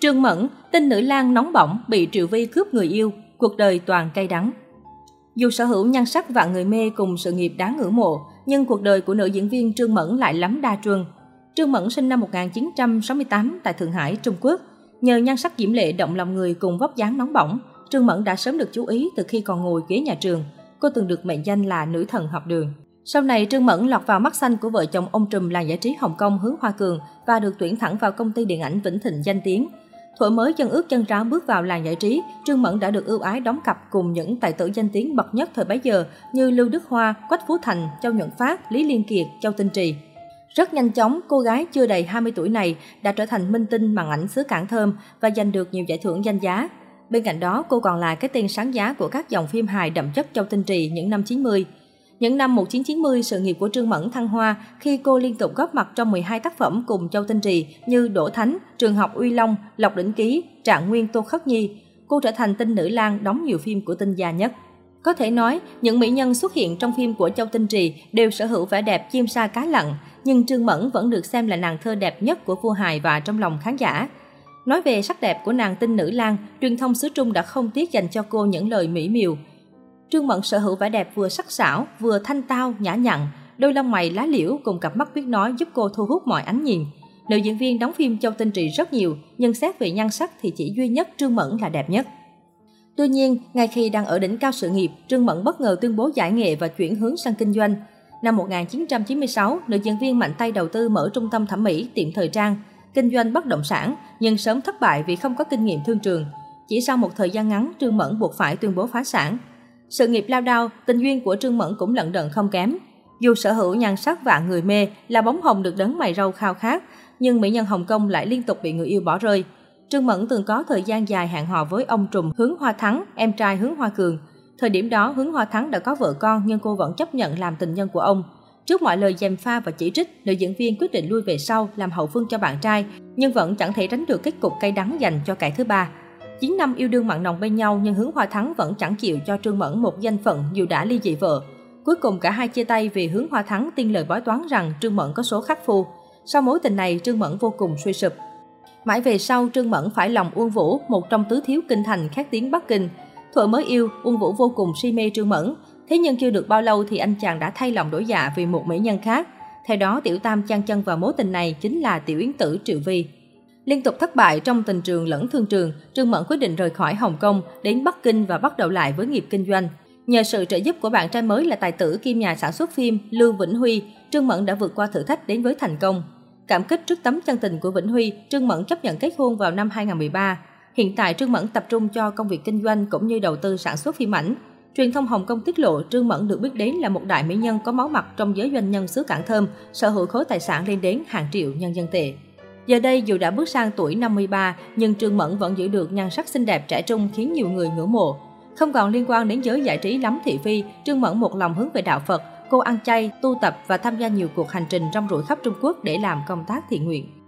Trương Mẫn, tin nữ lang nóng bỏng bị Triệu Vi cướp người yêu, cuộc đời toàn cay đắng. Dù sở hữu nhan sắc vạn người mê cùng sự nghiệp đáng ngưỡng mộ, nhưng cuộc đời của nữ diễn viên Trương Mẫn lại lắm đa truân. Trương Mẫn sinh năm 1968 tại Thượng Hải, Trung Quốc. Nhờ nhan sắc diễm lệ động lòng người cùng vóc dáng nóng bỏng, Trương Mẫn đã sớm được chú ý từ khi còn ngồi ghế nhà trường. Cô từng được mệnh danh là nữ thần học đường. Sau này, Trương Mẫn lọt vào mắt xanh của vợ chồng ông trùm làng giải trí Hồng Kông Hướng Hoa Cường và được tuyển thẳng vào công ty điện ảnh Vĩnh Thịnh danh tiếng. Thuở mới chân ướt chân ráo bước vào làng giải trí, Trương Mẫn đã được ưu ái đóng cặp cùng những tài tử danh tiếng bậc nhất thời bấy giờ như Lưu Đức Hoa, Quách Phú Thành, Châu Nhuận Phát, Lý Liên Kiệt, Châu Tinh Trì. Rất nhanh chóng, cô gái chưa đầy 20 tuổi này đã trở thành minh tinh màn ảnh xứ Cảng Thơm và giành được nhiều giải thưởng danh giá. Bên cạnh đó, cô còn là cái tên sáng giá của các dòng phim hài đậm chất Châu Tinh Trì những năm 90. Những năm 1990, sự nghiệp của Trương Mẫn thăng hoa khi cô liên tục góp mặt trong 12 tác phẩm cùng Châu Tinh Trì như Đỗ Thánh, Trường học Uy Long, Lộc Đỉnh Ký, Trạng Nguyên Tô Khắc Nhi. Cô trở thành tinh nữ lang đóng nhiều phim của tinh gia nhất. Có thể nói, những mỹ nhân xuất hiện trong phim của Châu Tinh Trì đều sở hữu vẻ đẹp chim sa cá lặn, nhưng Trương Mẫn vẫn được xem là nàng thơ đẹp nhất của vua hài và trong lòng khán giả. Nói về sắc đẹp của nàng tinh nữ lang, truyền thông xứ Trung đã không tiếc dành cho cô những lời mỹ miều. Trương Mẫn sở hữu vẻ đẹp vừa sắc sảo, vừa thanh tao, nhã nhặn, đôi lông mày lá liễu cùng cặp mắt biết nói giúp cô thu hút mọi ánh nhìn. Nữ diễn viên đóng phim Châu Tinh Trì rất nhiều, nhưng xét về nhan sắc thì chỉ duy nhất Trương Mẫn là đẹp nhất. Tuy nhiên, ngay khi đang ở đỉnh cao sự nghiệp, Trương Mẫn bất ngờ tuyên bố giải nghệ và chuyển hướng sang kinh doanh. Năm 1996, nữ diễn viên mạnh tay đầu tư mở trung tâm thẩm mỹ, tiệm thời trang, kinh doanh bất động sản, nhưng sớm thất bại vì không có kinh nghiệm thương trường. Chỉ sau một thời gian ngắn, Trương Mẫn buộc phải tuyên bố phá sản. Sự nghiệp lao đao, tình duyên của Trương Mẫn cũng lận đận không kém. Dù sở hữu nhan sắc vạn người mê, là bóng hồng được đấng mày râu khao khát, nhưng mỹ nhân Hồng Kông lại liên tục bị người yêu bỏ rơi. Trương Mẫn từng có thời gian dài hẹn hò với ông trùm Hướng Hoa Thắng, em trai Hướng Hoa Cường. Thời điểm đó, Hướng Hoa Thắng đã có vợ con nhưng cô vẫn chấp nhận làm tình nhân của ông. Trước mọi lời gièm pha và chỉ trích, nữ diễn viên quyết định lui về sau làm hậu phương cho bạn trai, nhưng vẫn chẳng thể tránh được kết cục cay đắng dành cho kẻ thứ ba. 9 năm yêu đương mặn nồng bên nhau nhưng Hướng Hoa Thắng vẫn chẳng chịu cho Trương Mẫn một danh phận dù đã ly dị vợ. Cuối cùng cả hai chia tay vì Hướng Hoa Thắng tiên lời bói toán rằng Trương Mẫn có số khắc phu. Sau mối tình này, Trương Mẫn vô cùng suy sụp. Mãi về sau, Trương Mẫn phải lòng Uông Vũ, một trong tứ thiếu kinh thành khét tiếng Bắc Kinh. Thuở mới yêu, Uông Vũ vô cùng si mê Trương Mẫn. Thế nhưng chưa được bao lâu thì anh chàng đã thay lòng đổi dạ vì một mỹ nhân khác. Theo đó, Tiểu Tam chan chân vào mối tình này chính là Tiểu Yến Tử Triệu Vi. Liên tục thất bại trong tình trường lẫn thương trường, Trương Mẫn quyết định rời khỏi Hồng Kông, đến Bắc Kinh và bắt đầu lại với nghiệp kinh doanh. Nhờ sự trợ giúp của bạn trai mới là tài tử kim nhà sản xuất phim Lưu Vĩnh Huy, Trương Mẫn đã vượt qua thử thách đến với thành công. Cảm kích trước tấm chân tình của Vĩnh Huy, Trương Mẫn chấp nhận kết hôn vào năm 2013. Hiện tại Trương Mẫn tập trung cho công việc kinh doanh cũng như đầu tư sản xuất phim ảnh. Truyền thông Hồng Kông tiết lộ Trương Mẫn được biết đến là một đại mỹ nhân có máu mặt trong giới doanh nhân xứ Cảng Thơm, sở hữu khối tài sản lên đến hàng triệu nhân dân tệ. Giờ đây dù đã bước sang tuổi 53, nhưng Trương Mẫn vẫn giữ được nhan sắc xinh đẹp trẻ trung khiến nhiều người ngưỡng mộ. Không còn liên quan đến giới giải trí lắm thị phi, Trương Mẫn một lòng hướng về đạo Phật, cô ăn chay, tu tập và tham gia nhiều cuộc hành trình trong ruổi khắp Trung Quốc để làm công tác thiện nguyện.